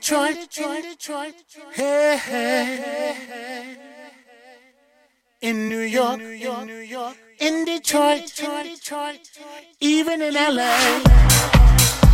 Detroit, in Detroit, hey, hey, hey. In New York, New York, New York, in Detroit, in Detroit, even in LA.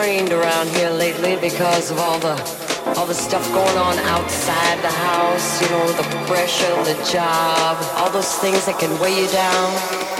Strained around here lately because of all the all the stuff going on outside the house, you know, the pressure, the job, all those things that can weigh you down.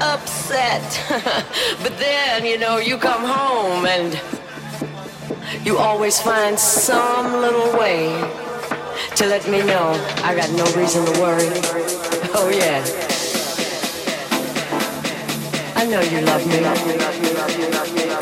Upset, but then, you know, you come home and you always find some little way to let me know I got no reason to worry. Oh, yeah. I know you love But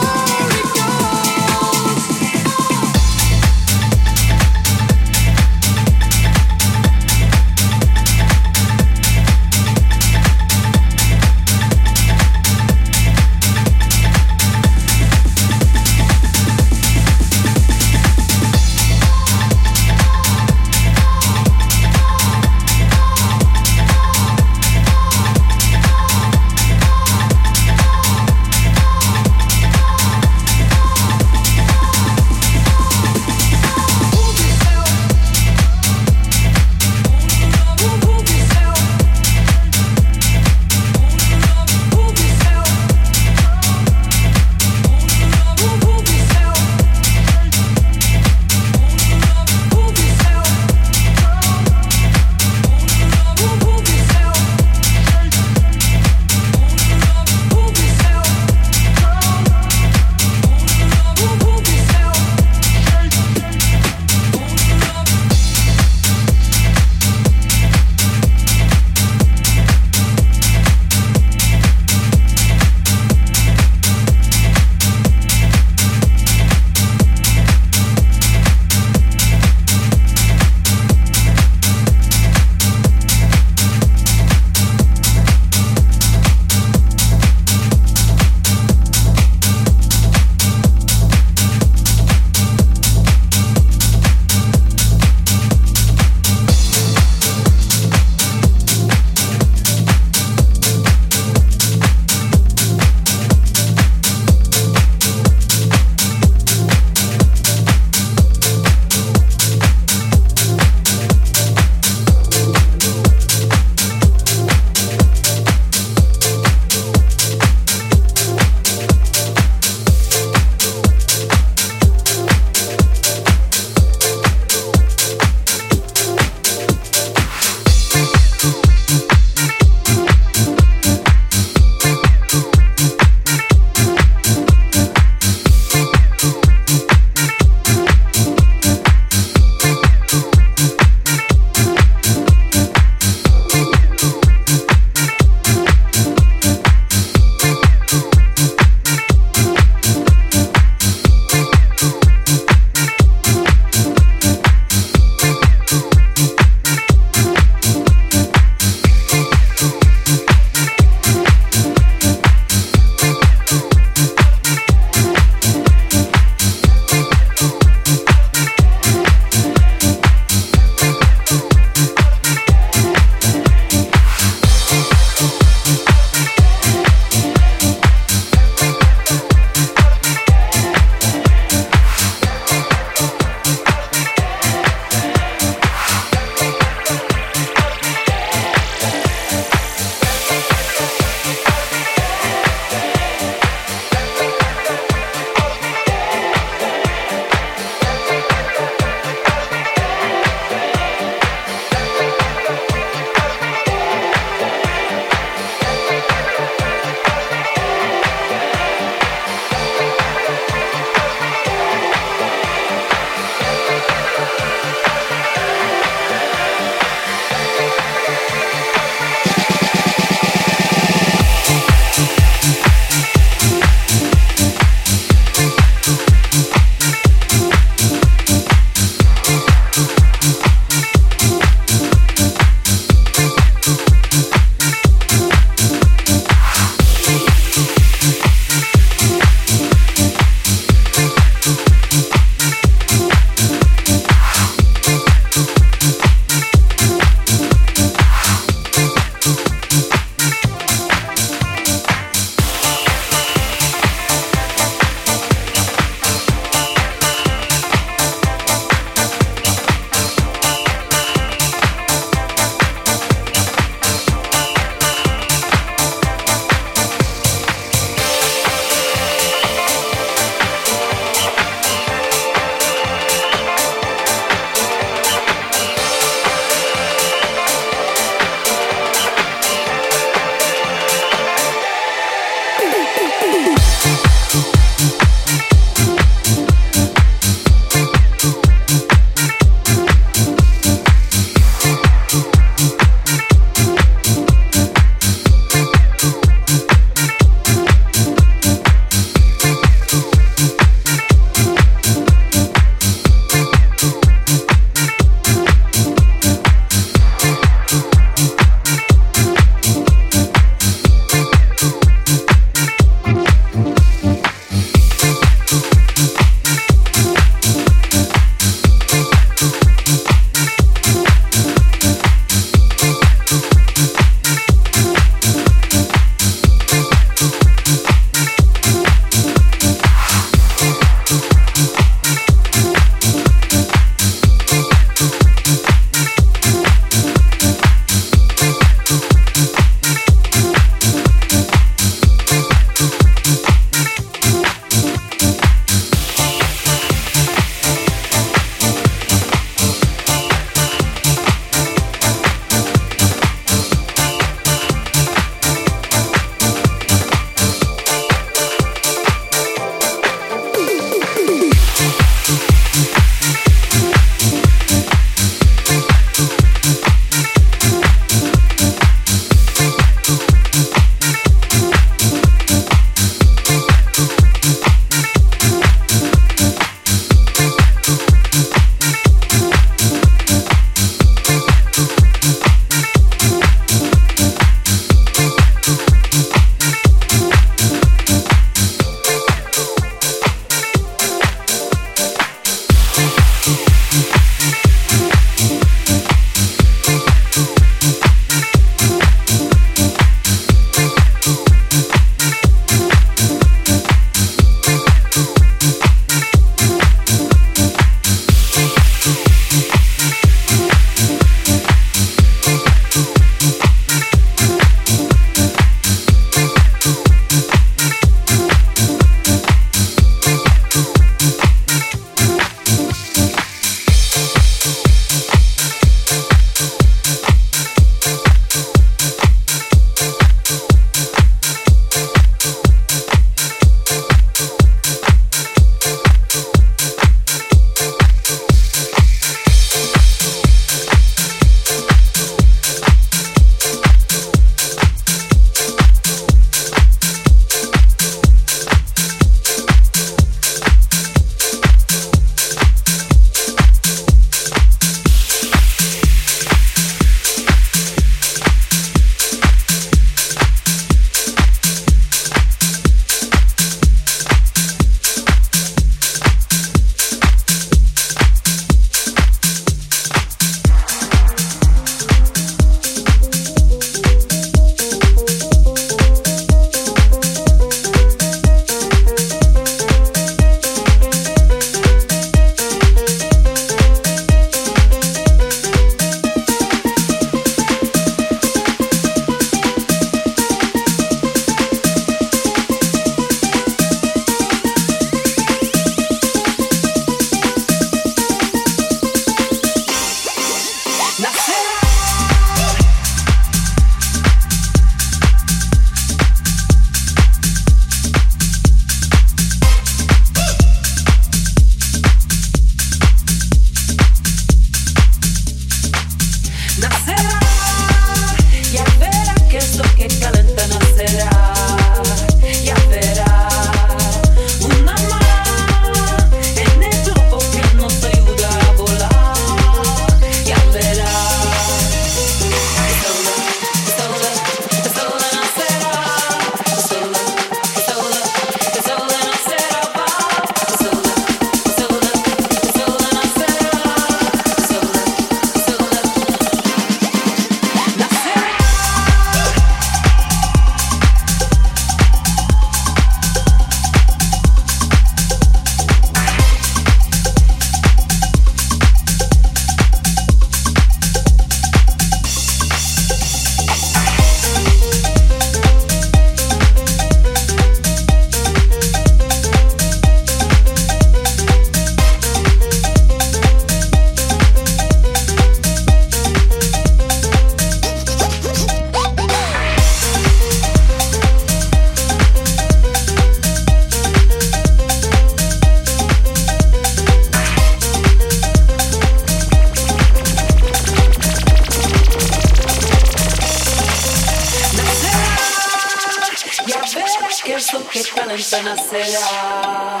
nacerá,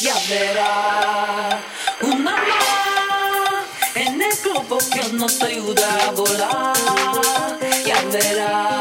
ya verá un alma en el globo que nos ayuda a volar, ya verá.